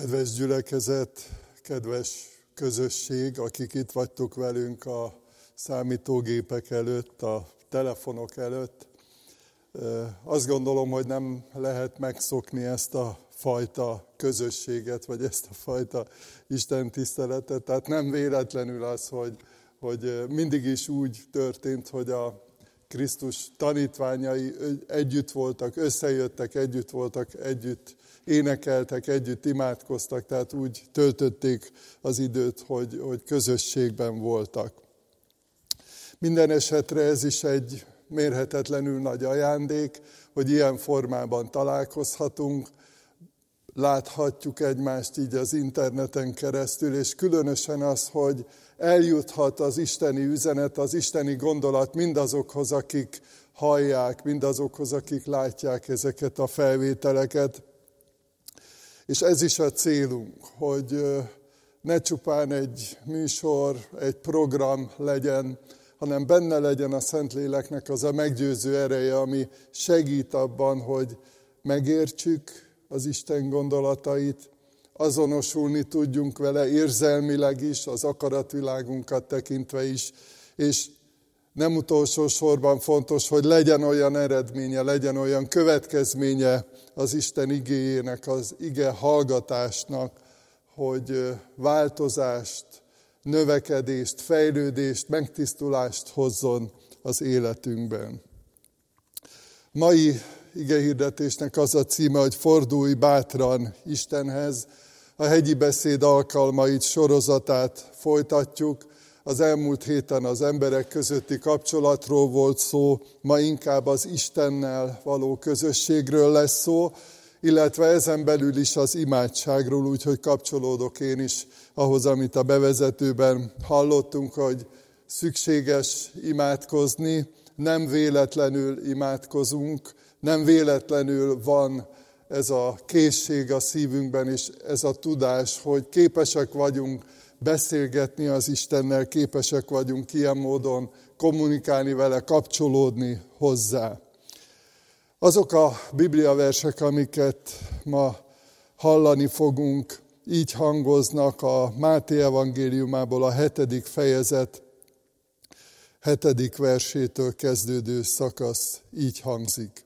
Kedves gyülekezet, kedves közösség, akik itt vagytok velünk a számítógépek előtt, a telefonok előtt. Azt gondolom, hogy nem lehet megszokni ezt a fajta közösséget, vagy ezt a fajta Isten tiszteletet. Tehát nem véletlenül az, hogy, hogy mindig is úgy történt, hogy a Krisztus tanítványai együtt voltak, összejöttek, együtt voltak, együtt énekeltek, együtt imádkoztak, tehát úgy töltötték az időt, hogy, hogy közösségben voltak. Minden esetre ez is egy mérhetetlenül nagy ajándék, hogy ilyen formában találkozhatunk, láthatjuk egymást így az interneten keresztül, és különösen az, hogy eljuthat az isteni üzenet, az isteni gondolat mindazokhoz, akik hallják, mindazokhoz, akik látják ezeket a felvételeket. És ez is a célunk, hogy ne csupán egy műsor, egy program legyen, hanem benne legyen a Szentléleknek az a meggyőző ereje, ami segít abban, hogy megértsük az Isten gondolatait, azonosulni tudjunk vele érzelmileg is, az akaratvilágunkat tekintve is, és nem utolsó sorban fontos, hogy legyen olyan eredménye, legyen olyan következménye az Isten igéjének, az ige hallgatásnak, hogy változást, növekedést, fejlődést, megtisztulást hozzon az életünkben. Mai igehirdetésnek az a címe, hogy fordulj bátran Istenhez. A hegyi beszéd alkalmait sorozatát folytatjuk. Az elmúlt héten az emberek közötti kapcsolatról volt szó, ma inkább az Istennel való közösségről lesz szó, illetve ezen belül is az imádságról, úgyhogy kapcsolódok én is ahhoz, amit a bevezetőben hallottunk, hogy szükséges imádkozni, nem véletlenül imádkozunk, nem véletlenül van ez a készség a szívünkben, és ez a tudás, hogy képesek vagyunk beszélgetni az Istennel, képesek vagyunk ilyen módon kommunikálni vele, kapcsolódni hozzá. Azok a bibliaversek, amiket ma hallani fogunk, így hangoznak a Máté evangéliumából a hetedik fejezet, hetedik versétől kezdődő szakasz így hangzik.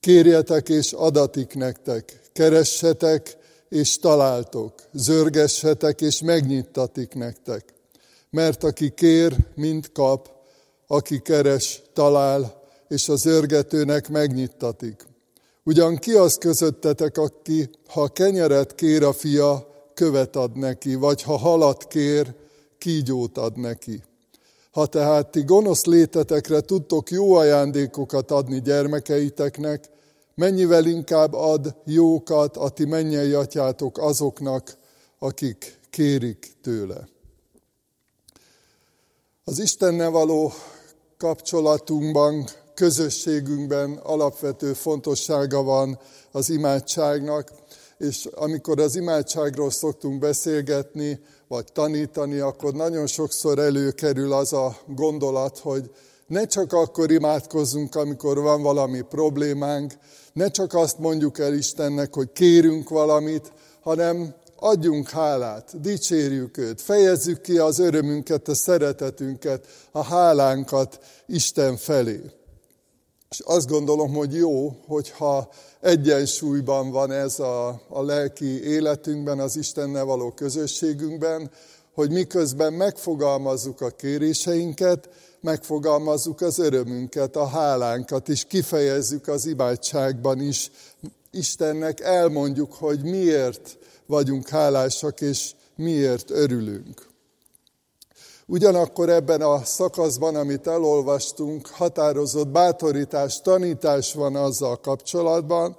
Kérjetek és adatik nektek, keressetek és találtok, zörgessetek és megnyittatik nektek. Mert aki kér, mind kap, aki keres, talál, és az örgetőnek megnyittatik. Ugyan ki az közöttetek, aki, ha kenyeret kér a fia, követ ad neki, vagy ha halat kér, kígyót ad neki. Ha tehát ti gonosz létetekre tudtok jó ajándékokat adni gyermekeiteknek, mennyivel inkább ad jókat a ti mennyei atyátok azoknak, akik kérik tőle. Az Istennel való kapcsolatunkban, közösségünkben alapvető fontossága van az imádságnak, és amikor az imádságról szoktunk beszélgetni, vagy tanítani, akkor nagyon sokszor előkerül az a gondolat, hogy ne csak akkor imádkozzunk, amikor van valami problémánk, ne csak azt mondjuk el Istennek, hogy kérünk valamit, hanem adjunk hálát, dicsérjük őt, fejezzük ki az örömünket, a szeretetünket, a hálánkat Isten felé. És azt gondolom, hogy jó, hogyha egyensúlyban van ez a, a lelki életünkben, az Istennel való közösségünkben, hogy miközben megfogalmazzuk a kéréseinket, megfogalmazzuk az örömünket, a hálánkat, és kifejezzük az imádságban is. Istennek elmondjuk, hogy miért vagyunk hálásak, és miért örülünk. Ugyanakkor ebben a szakaszban, amit elolvastunk, határozott bátorítás, tanítás van azzal kapcsolatban,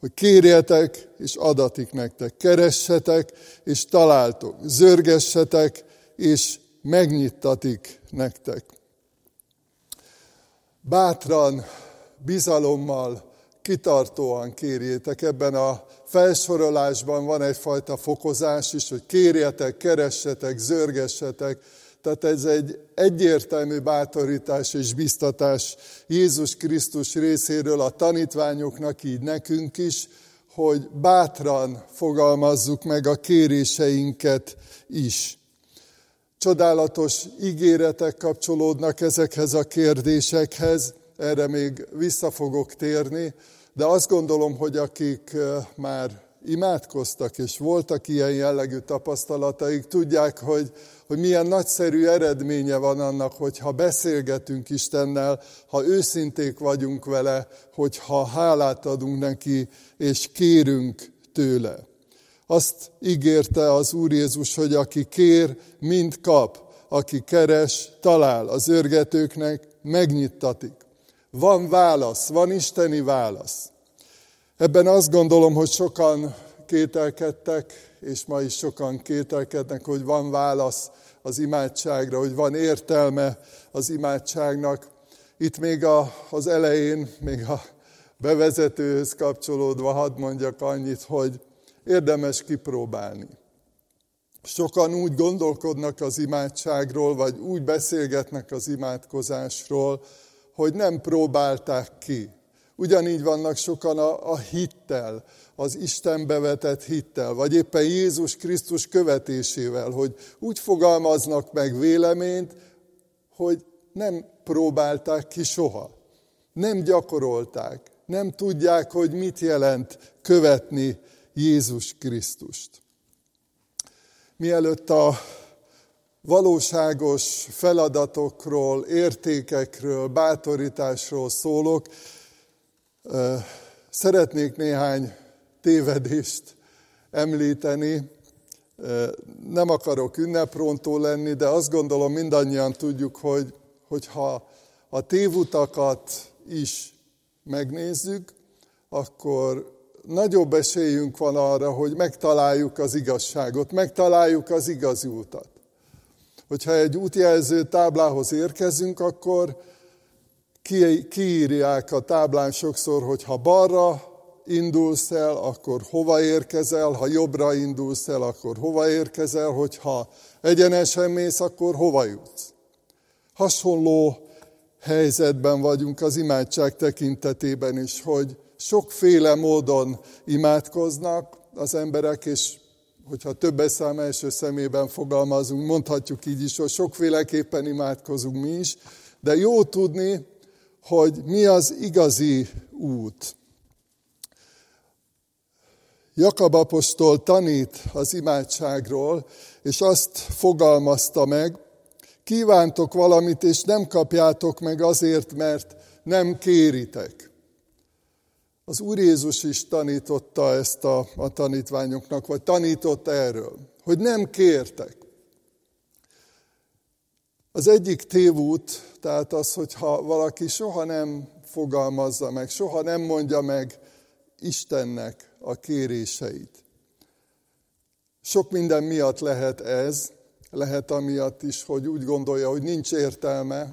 hogy kérjetek, és adatik nektek, keressetek, és találtok, zörgessetek, és megnyittatik nektek. Bátran, bizalommal, kitartóan kérjétek. Ebben a felsorolásban van egyfajta fokozás is, hogy kérjetek, keressetek, zörgessetek. Tehát ez egy egyértelmű bátorítás és biztatás Jézus Krisztus részéről a tanítványoknak, így nekünk is, hogy bátran fogalmazzuk meg a kéréseinket is. Csodálatos ígéretek kapcsolódnak ezekhez a kérdésekhez, erre még vissza fogok térni, de azt gondolom, hogy akik már imádkoztak, és voltak ilyen jellegű tapasztalataik, tudják, hogy, hogy milyen nagyszerű eredménye van annak, hogyha beszélgetünk Istennel, ha őszinték vagyunk vele, hogyha hálát adunk neki, és kérünk tőle. Azt ígérte az Úr Jézus, hogy aki kér, mind kap, aki keres, talál, az örgetőknek megnyittatik. Van válasz, van isteni válasz. Ebben azt gondolom, hogy sokan kételkedtek, és ma is sokan kételkednek, hogy van válasz az imádságra, hogy van értelme az imádságnak. Itt még a, az elején, még a bevezetőhöz kapcsolódva hadd mondjak annyit, hogy érdemes kipróbálni. Sokan úgy gondolkodnak az imádságról, vagy úgy beszélgetnek az imádkozásról, hogy nem próbálták ki. Ugyanígy vannak sokan a, a hittel, az Istenbe vetett hittel, vagy éppen Jézus Krisztus követésével, hogy úgy fogalmaznak meg véleményt, hogy nem próbálták ki soha, nem gyakorolták, nem tudják, hogy mit jelent követni Jézus Krisztust. Mielőtt a valóságos feladatokról, értékekről, bátorításról szólok, szeretnék néhány tévedést említeni. Nem akarok ünneprontó lenni, de azt gondolom mindannyian tudjuk, hogy, hogyha a tévutakat is megnézzük, akkor nagyobb esélyünk van arra, hogy megtaláljuk az igazságot, megtaláljuk az igazi utat. Hogyha egy útjelző táblához érkezünk, akkor kiírják a táblán sokszor, hogy ha balra indulsz el, akkor hova érkezel, ha jobbra indulsz el, akkor hova érkezel, hogyha egyenesen mész, akkor hova jutsz. Hasonló helyzetben vagyunk az imádság tekintetében is, hogy sokféle módon imádkoznak az emberek, és hogyha többes szám első szemében fogalmazunk, mondhatjuk így is, hogy sokféleképpen imádkozunk mi is, de jó tudni, hogy mi az igazi út. Jakab apostol tanít az imádságról, és azt fogalmazta meg, kívántok valamit, és nem kapjátok meg azért, mert nem kéritek. Az Úr Jézus is tanította ezt a, a tanítványoknak, vagy tanított erről, hogy nem kértek. Az egyik tévút, tehát az, hogyha valaki soha nem fogalmazza meg, soha nem mondja meg Istennek a kéréseit. Sok minden miatt lehet ez, lehet amiatt is, hogy úgy gondolja, hogy nincs értelme,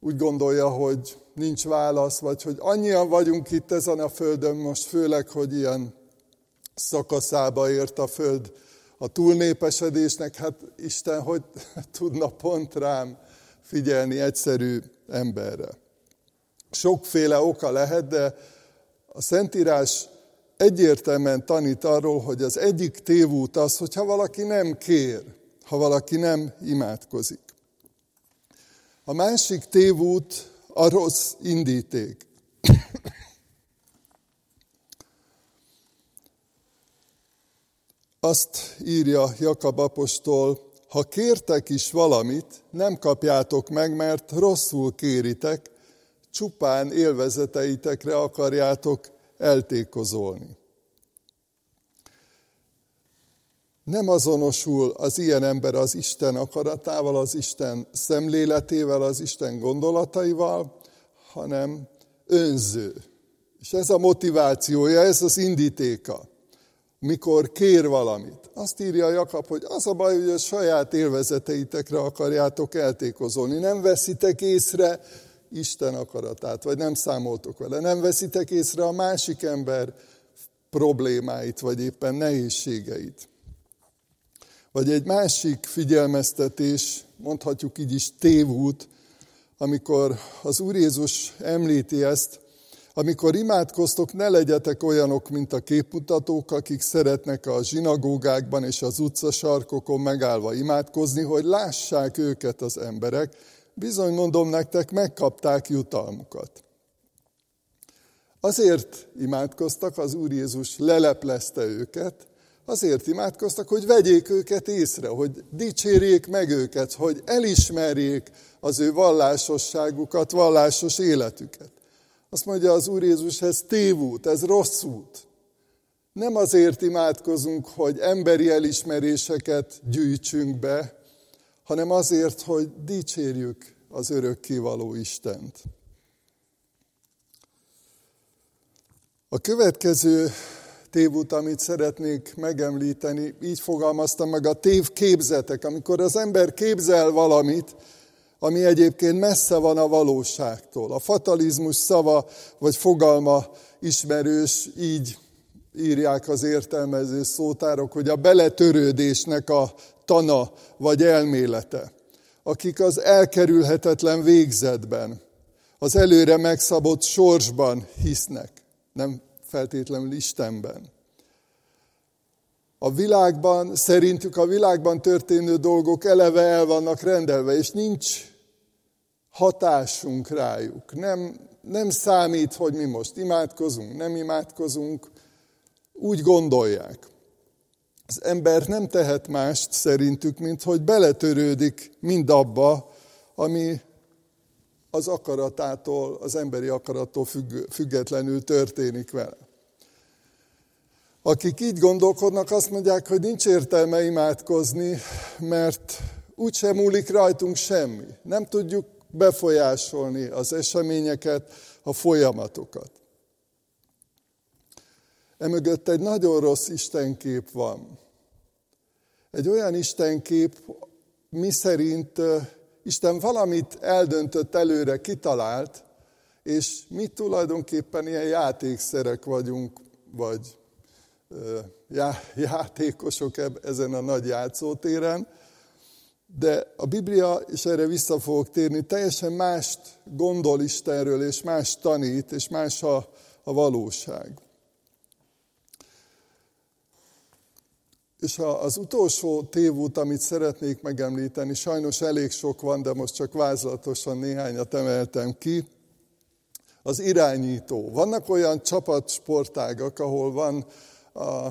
úgy gondolja, hogy nincs válasz, vagy hogy annyian vagyunk itt ezen a földön most, főleg, hogy ilyen szakaszába ért a föld a túlnépesedésnek, hát Isten hogy tudna pont rám figyelni egyszerű emberre. Sokféle oka lehet, de a Szentírás egyértelműen tanít arról, hogy az egyik tévút az, hogyha valaki nem kér, ha valaki nem imádkozik. A másik tévút a rossz indíték. Azt írja Jakab apostol, ha kértek is valamit, nem kapjátok meg, mert rosszul kéritek, csupán élvezeteitekre akarjátok eltékozolni. Nem azonosul az ilyen ember az Isten akaratával, az Isten szemléletével, az Isten gondolataival, hanem önző. És ez a motivációja, ez az indítéka, mikor kér valamit. Azt írja Jakab, hogy az a baj, hogy a saját élvezeteitekre akarjátok eltékozolni. Nem veszitek észre Isten akaratát, vagy nem számoltok vele. Nem veszitek észre a másik ember problémáit, vagy éppen nehézségeit. Vagy egy másik figyelmeztetés, mondhatjuk így is tévút, amikor az Úr Jézus említi ezt, Amikor imádkoztok, ne legyetek olyanok, mint a képmutatók, akik szeretnek a zsinagógákban és az utcasarkokon megállva imádkozni, hogy lássák őket az emberek. Bizony mondom nektek, megkapták jutalmukat. Azért imádkoztak, az Úr Jézus leleplezte őket, azért imádkoztak, hogy vegyék őket észre, hogy dicsérjék meg őket, hogy elismerjék az ő vallásosságukat, vallásos életüket. Azt mondja az Úr Jézus, ez tévút, ez rossz út. Nem azért imádkozunk, hogy emberi elismeréseket gyűjtsünk be, hanem azért, hogy dicsérjük az örökkévaló Istent. A következő tévút, amit szeretnék megemlíteni, így fogalmaztam meg a tévképzetek, amikor az ember képzel valamit, ami egyébként messze van a valóságtól. A fatalizmus szava vagy fogalma ismerős, így írják az értelmező szótárok, hogy a beletörődésnek a tana vagy elmélete. Akik az elkerülhetetlen végzetben, az előre megszabott sorsban hisznek, nem feltétlenül Istenben. A világban, szerintük a világban történő dolgok eleve el vannak rendelve, és nincs hatásunk rájuk. Nem, nem számít, hogy mi most imádkozunk, nem imádkozunk, úgy gondolják. Az ember nem tehet mást szerintük, mint hogy beletörődik mindabba, ami az akaratától, az emberi akarattól függetlenül történik vele. Akik így gondolkodnak, azt mondják, hogy nincs értelme imádkozni, mert úgysem múlik rajtunk semmi. Nem tudjuk befolyásolni az eseményeket, a folyamatokat. Emögött egy nagyon rossz istenkép van. Egy olyan istenkép, mi szerint Isten valamit eldöntött előre, kitalált, és mi tulajdonképpen ilyen játékszerek vagyunk, vagy já, játékosok ezen a nagy játszótéren, de a Biblia, és erre vissza fogok térni, teljesen mást gondol Istenről, és más tanít, és más a, a valóság. És az utolsó tévút, amit szeretnék megemlíteni, sajnos elég sok van, de most csak vázlatosan néhányat emeltem ki, az irányító. Vannak olyan csapatsportágak, ahol van a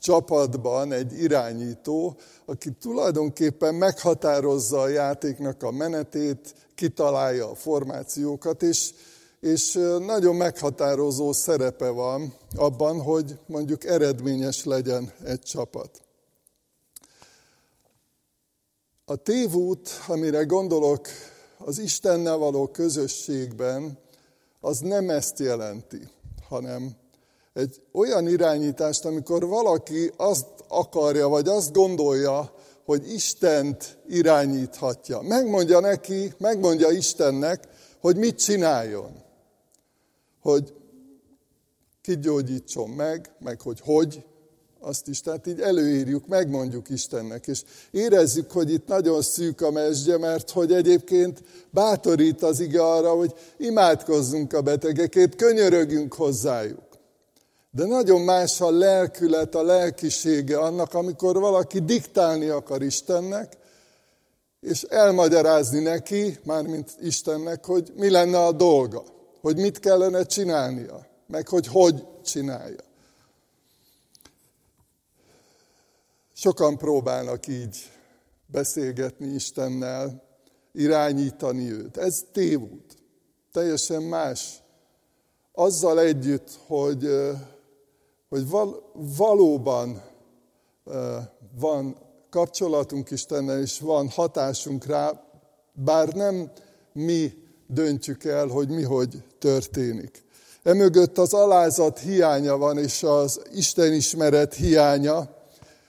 csapatban egy irányító, aki tulajdonképpen meghatározza a játéknak a menetét, kitalálja a formációkat, és, és nagyon meghatározó szerepe van abban, hogy mondjuk eredményes legyen egy csapat. A tévút, amire gondolok, az Istennel való közösségben, az nem ezt jelenti, hanem egy olyan irányítást, amikor valaki azt akarja, vagy azt gondolja, hogy Istent irányíthatja. Megmondja neki, megmondja Istennek, hogy mit csináljon. Hogy kit gyógyítson meg, meg hogy hogy, azt is, tehát így előírjuk, megmondjuk Istennek, és érezzük, hogy itt nagyon szűk a mesdje, mert hogy egyébként bátorít az ige arra, hogy imádkozzunk a betegekért, könyörögünk hozzájuk. De nagyon más a lelkület, a lelkisége annak, amikor valaki diktálni akar Istennek, és elmagyarázni neki, mármint Istennek, hogy mi lenne a dolga, hogy mit kellene csinálnia, meg hogy hogy csinálja. Sokan próbálnak így beszélgetni Istennel, irányítani őt. Ez tévút. Teljesen más. Azzal együtt, hogy hogy val, valóban van kapcsolatunk Istennel, és van hatásunk rá, bár nem mi döntjük el, hogy mi hogy történik. Emögött az alázat hiánya van, és az Isten ismeret hiánya,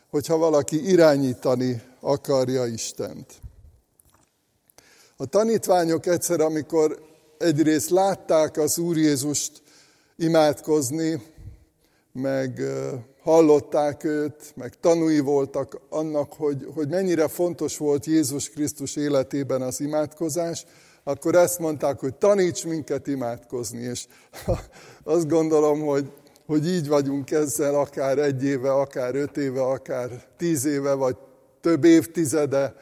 hogyha valaki irányítani akarja Istent. A tanítványok egyszer, amikor egyrészt látták az Úr Jézust imádkozni, meg hallották őt, meg tanúi voltak annak, hogy, hogy mennyire fontos volt Jézus Krisztus életében az imádkozás, akkor ezt mondták, hogy taníts minket imádkozni, és azt gondolom, hogy, hogy így vagyunk ezzel akár egy éve, akár öt éve, akár tíz éve, vagy több évtizede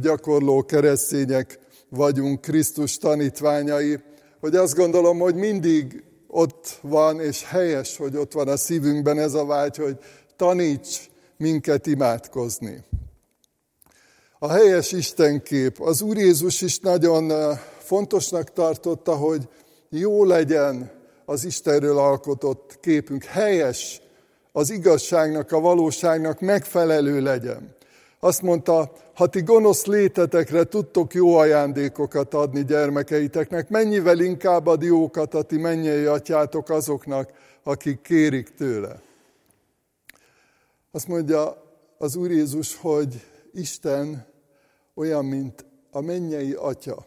gyakorló keresztények vagyunk Krisztus tanítványai, hogy azt gondolom, hogy mindig ott van, és helyes, hogy ott van a szívünkben ez a vágy, hogy taníts minket imádkozni. A helyes Istenkép. Az Úr Jézus is nagyon fontosnak tartotta, hogy jó legyen az Istenről alkotott képünk, helyes, az igazságnak, a valóságnak megfelelő legyen. Azt mondta, ha ti gonosz létetekre tudtok jó ajándékokat adni gyermekeiteknek, mennyivel inkább ad jókat a ti mennyei atyátok azoknak, akik kérik tőle. Azt mondja az Úr Jézus, hogy Isten olyan, mint a mennyei atya.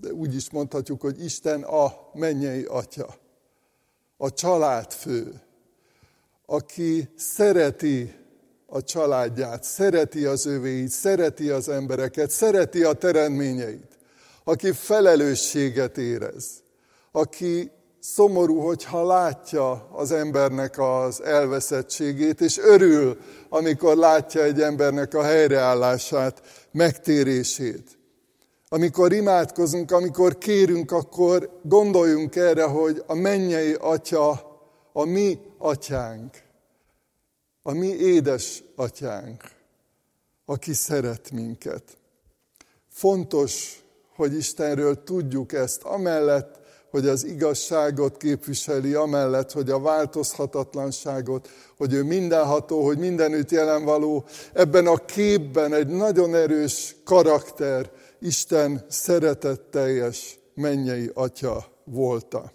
De úgy is mondhatjuk, hogy Isten a mennyei atya. A családfő, aki szereti a családját, szereti az övéit, szereti az embereket, szereti a teremtményeit, aki felelősséget érez, aki szomorú, hogyha látja az embernek az elveszettségét, és örül, amikor látja egy embernek a helyreállását, megtérését. Amikor imádkozunk, amikor kérünk, akkor gondoljunk erre, hogy a mennyei atya a mi atyánk, a mi édes atyánk, aki szeret minket. Fontos, hogy Istenről tudjuk ezt, amellett, hogy az igazságot képviseli, amellett, hogy a változhatatlanságot, hogy ő mindenható, hogy mindenütt jelen való. Ebben a képben egy nagyon erős karakter, Isten szeretetteljes mennyei atya volta.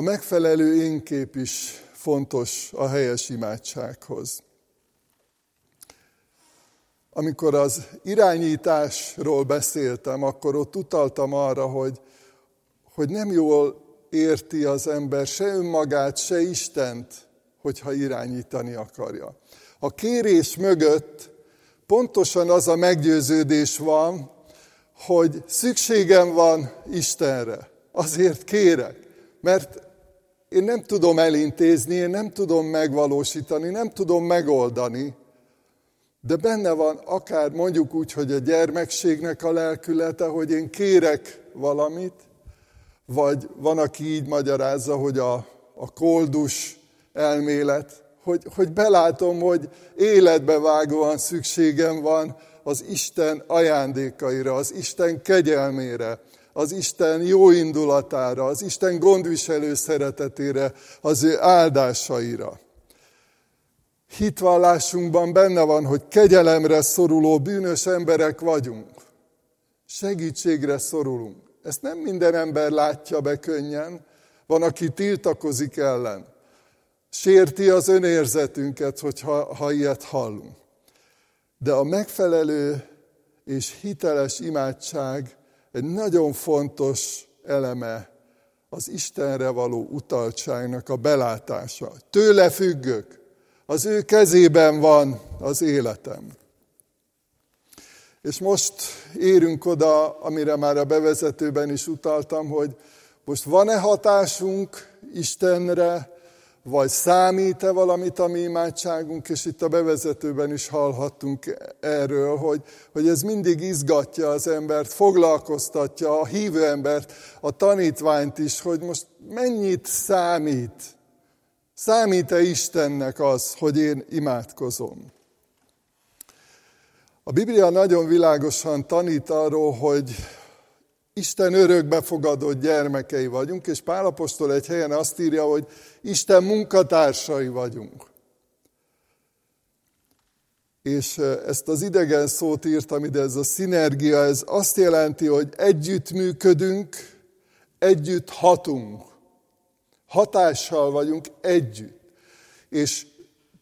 A megfelelő énkép is fontos a helyes imádsághoz. Amikor az irányításról beszéltem, akkor ott utaltam arra, hogy, hogy nem jól érti az ember se önmagát, se Istent, hogyha irányítani akarja. A kérés mögött pontosan az a meggyőződés van, hogy szükségem van Istenre. Azért kérek, mert én nem tudom elintézni, én nem tudom megvalósítani, nem tudom megoldani, de benne van akár mondjuk úgy, hogy a gyermekségnek a lelkülete, hogy én kérek valamit, vagy van, aki így magyarázza, hogy a, a koldus elmélet, hogy, hogy belátom, hogy életbe vágóan szükségem van az Isten ajándékaira, az Isten kegyelmére, az Isten jó indulatára, az Isten gondviselő szeretetére, az ő áldásaira hitvallásunkban benne van, hogy kegyelemre szoruló bűnös emberek vagyunk. Segítségre szorulunk. Ezt nem minden ember látja be könnyen, van, aki tiltakozik ellen. Sérti az önérzetünket, hogyha ha ilyet hallunk. De a megfelelő és hiteles imádság egy nagyon fontos eleme az Istenre való utaltságnak a belátása. Tőle függök, az ő kezében van az életem. És most érünk oda, amire már a bevezetőben is utaltam, hogy most van-e hatásunk Istenre, vagy számít-e valamit a mi imádságunk, és itt a bevezetőben is hallhattunk erről, hogy, hogy ez mindig izgatja az embert, foglalkoztatja a hívő embert, a tanítványt is, hogy most mennyit számít Számít-e Istennek az, hogy én imádkozom? A Biblia nagyon világosan tanít arról, hogy Isten örökbefogadott gyermekei vagyunk, és Pálapostól egy helyen azt írja, hogy Isten munkatársai vagyunk. És ezt az idegen szót írtam ide, ez a szinergia, ez azt jelenti, hogy együtt működünk, együtt hatunk hatással vagyunk együtt. És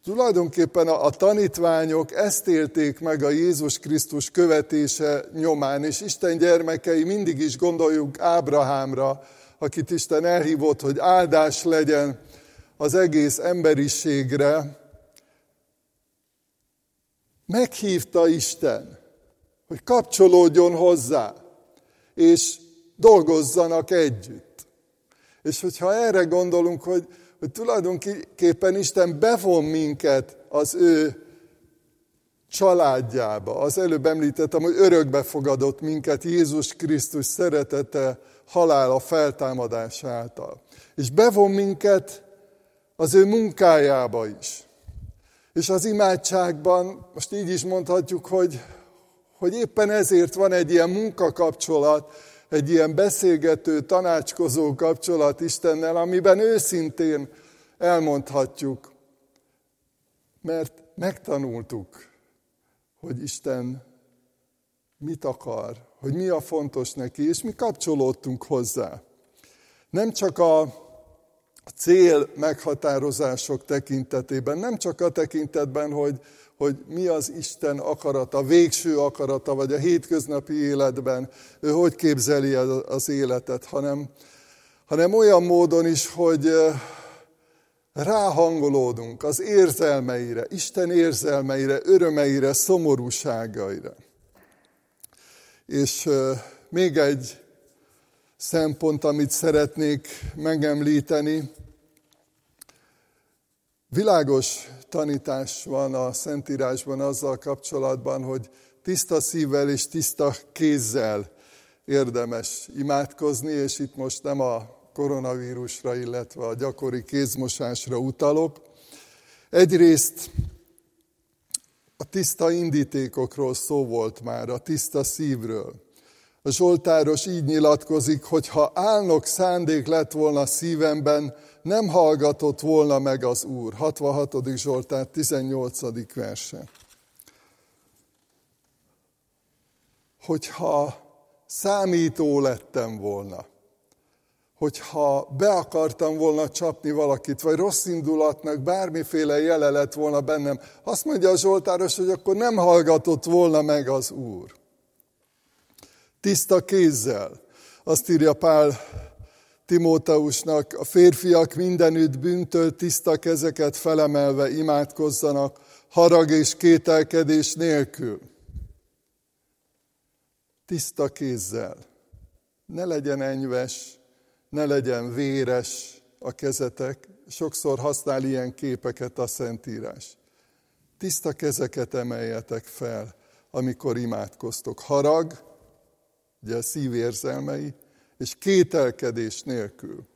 tulajdonképpen a, a tanítványok ezt élték meg a Jézus Krisztus követése nyomán, és Isten gyermekei mindig is gondoljuk Ábrahámra, akit Isten elhívott, hogy áldás legyen az egész emberiségre. Meghívta Isten hogy kapcsolódjon hozzá, és dolgozzanak együtt. És hogyha erre gondolunk, hogy, hogy tulajdonképpen Isten bevon minket az ő családjába. Az előbb említettem, hogy örökbe fogadott minket Jézus Krisztus szeretete, halála, feltámadás által. És bevon minket az ő munkájába is. És az imádságban, most így is mondhatjuk, hogy, hogy éppen ezért van egy ilyen munkakapcsolat, egy ilyen beszélgető, tanácskozó kapcsolat Istennel, amiben őszintén elmondhatjuk, mert megtanultuk, hogy Isten mit akar, hogy mi a fontos neki, és mi kapcsolódtunk hozzá. Nem csak a cél meghatározások tekintetében, nem csak a tekintetben, hogy, hogy mi az Isten akarata, végső akarata, vagy a hétköznapi életben, ő hogy képzeli az életet, hanem, hanem olyan módon is, hogy ráhangolódunk az érzelmeire, Isten érzelmeire, örömeire, szomorúságaira. És még egy szempont, amit szeretnék megemlíteni. Világos tanítás van a Szentírásban azzal kapcsolatban, hogy tiszta szívvel és tiszta kézzel érdemes imádkozni, és itt most nem a koronavírusra, illetve a gyakori kézmosásra utalok. Egyrészt a tiszta indítékokról szó volt már, a tiszta szívről. A Zsoltáros így nyilatkozik, hogy ha álnok szándék lett volna szívemben, nem hallgatott volna meg az Úr. 66. Zsoltár 18. verse. Hogyha számító lettem volna, hogyha be akartam volna csapni valakit, vagy rossz indulatnak bármiféle jele lett volna bennem, azt mondja a Zsoltáros, hogy akkor nem hallgatott volna meg az Úr. Tiszta kézzel. Azt írja Pál Timóteusnak, a férfiak mindenütt bűntől tiszta kezeket felemelve imádkozzanak, harag és kételkedés nélkül. Tiszta kézzel. Ne legyen enyves, ne legyen véres a kezetek. Sokszor használ ilyen képeket a Szentírás. Tiszta kezeket emeljetek fel, amikor imádkoztok. Harag, ugye a szív érzelmei, és kételkedés nélkül.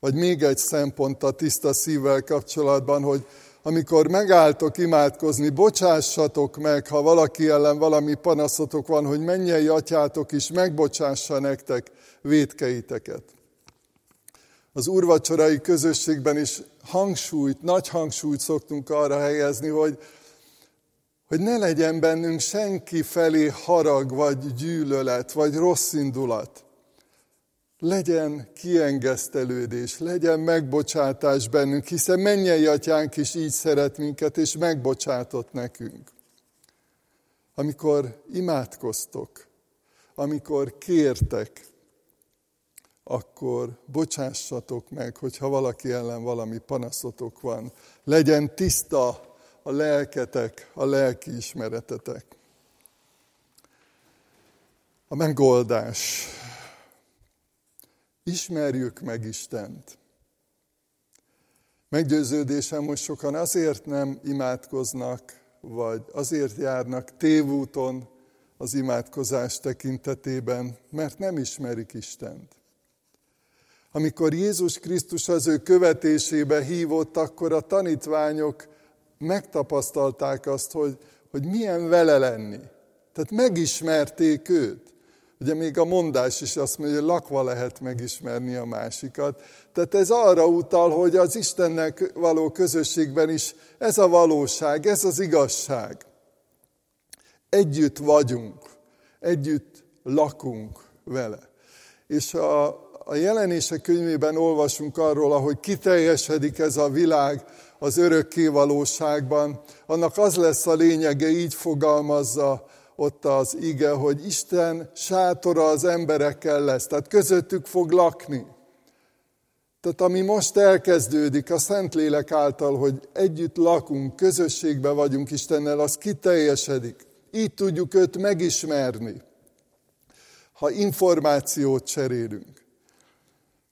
Vagy még egy szempont a tiszta szívvel kapcsolatban, hogy amikor megálltok imádkozni, bocsássatok meg, ha valaki ellen valami panaszotok van, hogy mennyei atyátok is megbocsássa nektek védkeiteket. Az úrvacsorai közösségben is hangsúlyt, nagy hangsúlyt szoktunk arra helyezni, hogy, hogy ne legyen bennünk senki felé harag, vagy gyűlölet, vagy rossz indulat. Legyen kiengesztelődés, legyen megbocsátás bennünk, hiszen mennyei atyánk is így szeret minket, és megbocsátott nekünk. Amikor imádkoztok, amikor kértek, akkor bocsássatok meg, hogyha valaki ellen valami panaszotok van. Legyen tiszta a lelketek, a lelki ismeretetek. A megoldás. Ismerjük meg Istent. Meggyőződésem, hogy sokan azért nem imádkoznak, vagy azért járnak tévúton az imádkozás tekintetében, mert nem ismerik Istent. Amikor Jézus Krisztus az ő követésébe hívott, akkor a tanítványok megtapasztalták azt, hogy, hogy milyen vele lenni. Tehát megismerték őt. Ugye még a mondás is azt mondja, hogy lakva lehet megismerni a másikat. Tehát ez arra utal, hogy az Istennek való közösségben is ez a valóság, ez az igazság. Együtt vagyunk, együtt lakunk vele. És a, a jelenések könyvében olvasunk arról, ahogy kiteljesedik ez a világ az örökké valóságban. Annak az lesz a lényege, így fogalmazza ott az ige, hogy Isten sátora az emberekkel lesz, tehát közöttük fog lakni. Tehát ami most elkezdődik a Szentlélek által, hogy együtt lakunk, közösségbe vagyunk Istennel, az kiteljesedik. Így tudjuk őt megismerni. Ha információt cserélünk,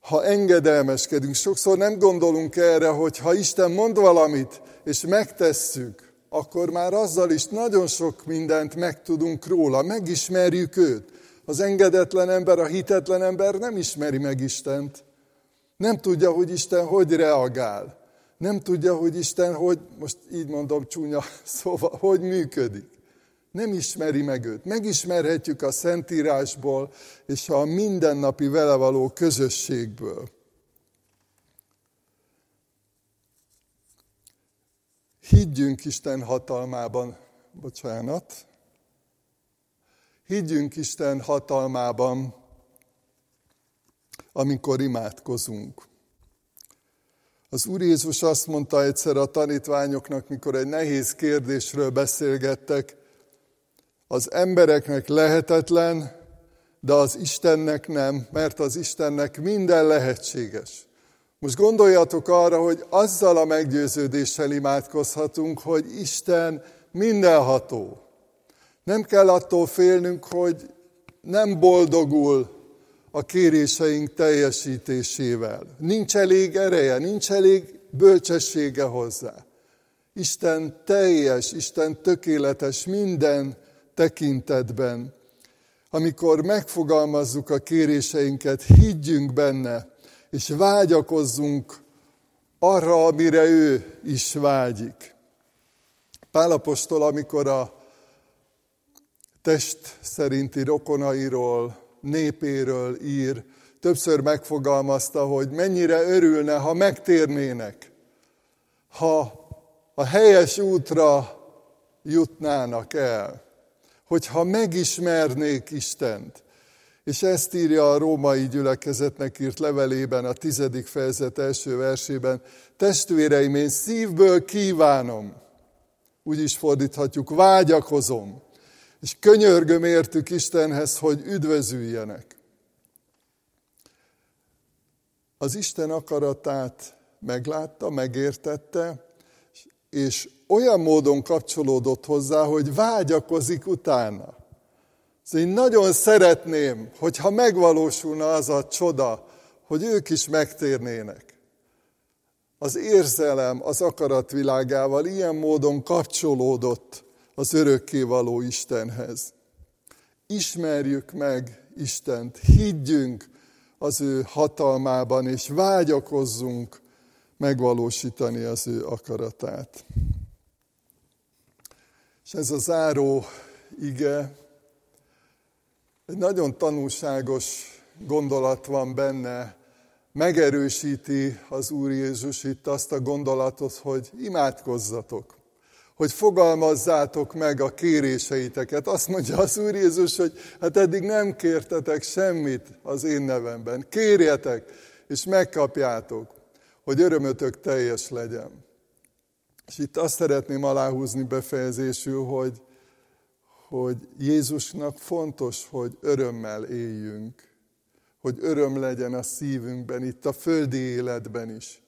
ha engedelmeskedünk, sokszor nem gondolunk erre, hogy ha Isten mond valamit, és megtesszük, akkor már azzal is nagyon sok mindent megtudunk róla, megismerjük őt. Az engedetlen ember, a hitetlen ember nem ismeri meg Istent. Nem tudja, hogy Isten hogy reagál. Nem tudja, hogy Isten hogy, most így mondom csúnya szóval, hogy működik. Nem ismeri meg őt. Megismerhetjük a Szentírásból és a mindennapi vele való közösségből. Higgyünk Isten hatalmában, bocsánat, higgyünk Isten hatalmában, amikor imádkozunk. Az Úr Jézus azt mondta egyszer a tanítványoknak, mikor egy nehéz kérdésről beszélgettek, az embereknek lehetetlen, de az Istennek nem, mert az Istennek minden lehetséges. Most gondoljatok arra, hogy azzal a meggyőződéssel imádkozhatunk, hogy Isten mindenható. Nem kell attól félnünk, hogy nem boldogul a kéréseink teljesítésével. Nincs elég ereje, nincs elég bölcsessége hozzá. Isten teljes, Isten tökéletes minden tekintetben. Amikor megfogalmazzuk a kéréseinket, higgyünk benne, és vágyakozzunk arra, amire ő is vágyik. Pálapostól, amikor a test szerinti rokonairól, népéről ír, többször megfogalmazta, hogy mennyire örülne, ha megtérnének, ha a helyes útra jutnának el, hogyha megismernék Istent. És ezt írja a római gyülekezetnek írt levelében, a tizedik fejezet első versében. Testvéreim, én szívből kívánom, úgy is fordíthatjuk, vágyakozom, és könyörgöm értük Istenhez, hogy üdvözüljenek. Az Isten akaratát meglátta, megértette, és olyan módon kapcsolódott hozzá, hogy vágyakozik utána. Szóval én nagyon szeretném, hogyha megvalósulna az a csoda, hogy ők is megtérnének. Az érzelem az akaratvilágával ilyen módon kapcsolódott az örökkévaló Istenhez. Ismerjük meg Istent, higgyünk az ő hatalmában, és vágyakozzunk megvalósítani az ő akaratát. És ez a záró ige, egy nagyon tanulságos gondolat van benne, megerősíti az Úr Jézus itt azt a gondolatot, hogy imádkozzatok, hogy fogalmazzátok meg a kéréseiteket. Azt mondja az Úr Jézus, hogy hát eddig nem kértetek semmit az én nevemben. Kérjetek, és megkapjátok, hogy örömötök teljes legyen. És itt azt szeretném aláhúzni befejezésül, hogy, hogy Jézusnak fontos, hogy örömmel éljünk, hogy öröm legyen a szívünkben, itt a földi életben is.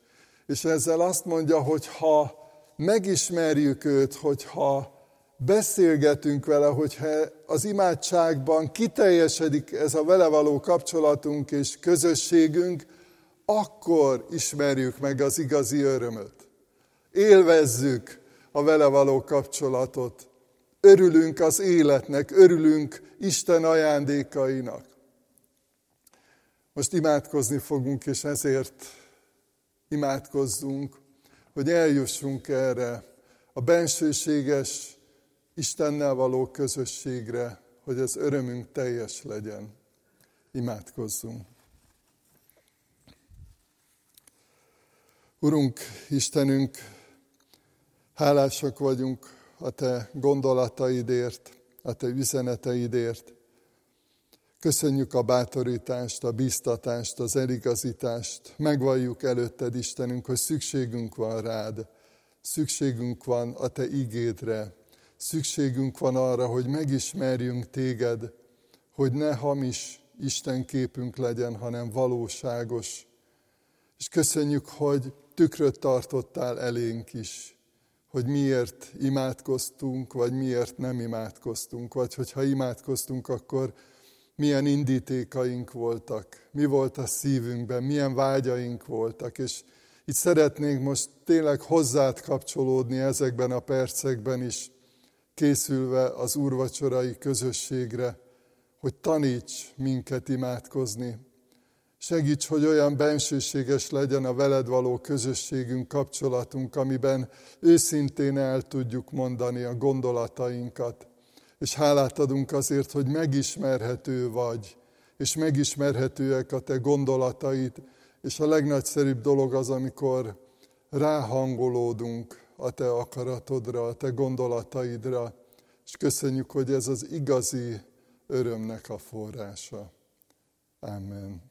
És ezzel azt mondja, hogy ha megismerjük őt, hogyha beszélgetünk vele, hogyha az imádságban kiteljesedik ez a vele való kapcsolatunk és közösségünk, akkor ismerjük meg az igazi örömöt élvezzük a vele való kapcsolatot. Örülünk az életnek, örülünk Isten ajándékainak. Most imádkozni fogunk, és ezért imádkozzunk, hogy eljussunk erre a bensőséges Istennel való közösségre, hogy az örömünk teljes legyen. Imádkozzunk. Urunk, Istenünk, Hálásak vagyunk a Te gondolataidért, a Te üzeneteidért. Köszönjük a bátorítást, a biztatást, az eligazítást. Megvalljuk előtted, Istenünk, hogy szükségünk van rád. Szükségünk van a Te igédre. Szükségünk van arra, hogy megismerjünk Téged, hogy ne hamis Isten képünk legyen, hanem valóságos. És köszönjük, hogy tükröt tartottál elénk is hogy miért imádkoztunk, vagy miért nem imádkoztunk, vagy hogyha imádkoztunk, akkor milyen indítékaink voltak, mi volt a szívünkben, milyen vágyaink voltak, és itt szeretnénk most tényleg hozzád kapcsolódni ezekben a percekben is, készülve az úrvacsorai közösségre, hogy taníts minket imádkozni. Segíts, hogy olyan bensőséges legyen a veled való közösségünk, kapcsolatunk, amiben őszintén el tudjuk mondani a gondolatainkat. És hálát adunk azért, hogy megismerhető vagy, és megismerhetőek a te gondolataid, és a legnagyszerűbb dolog az, amikor ráhangolódunk a te akaratodra, a te gondolataidra, és köszönjük, hogy ez az igazi örömnek a forrása. Amen.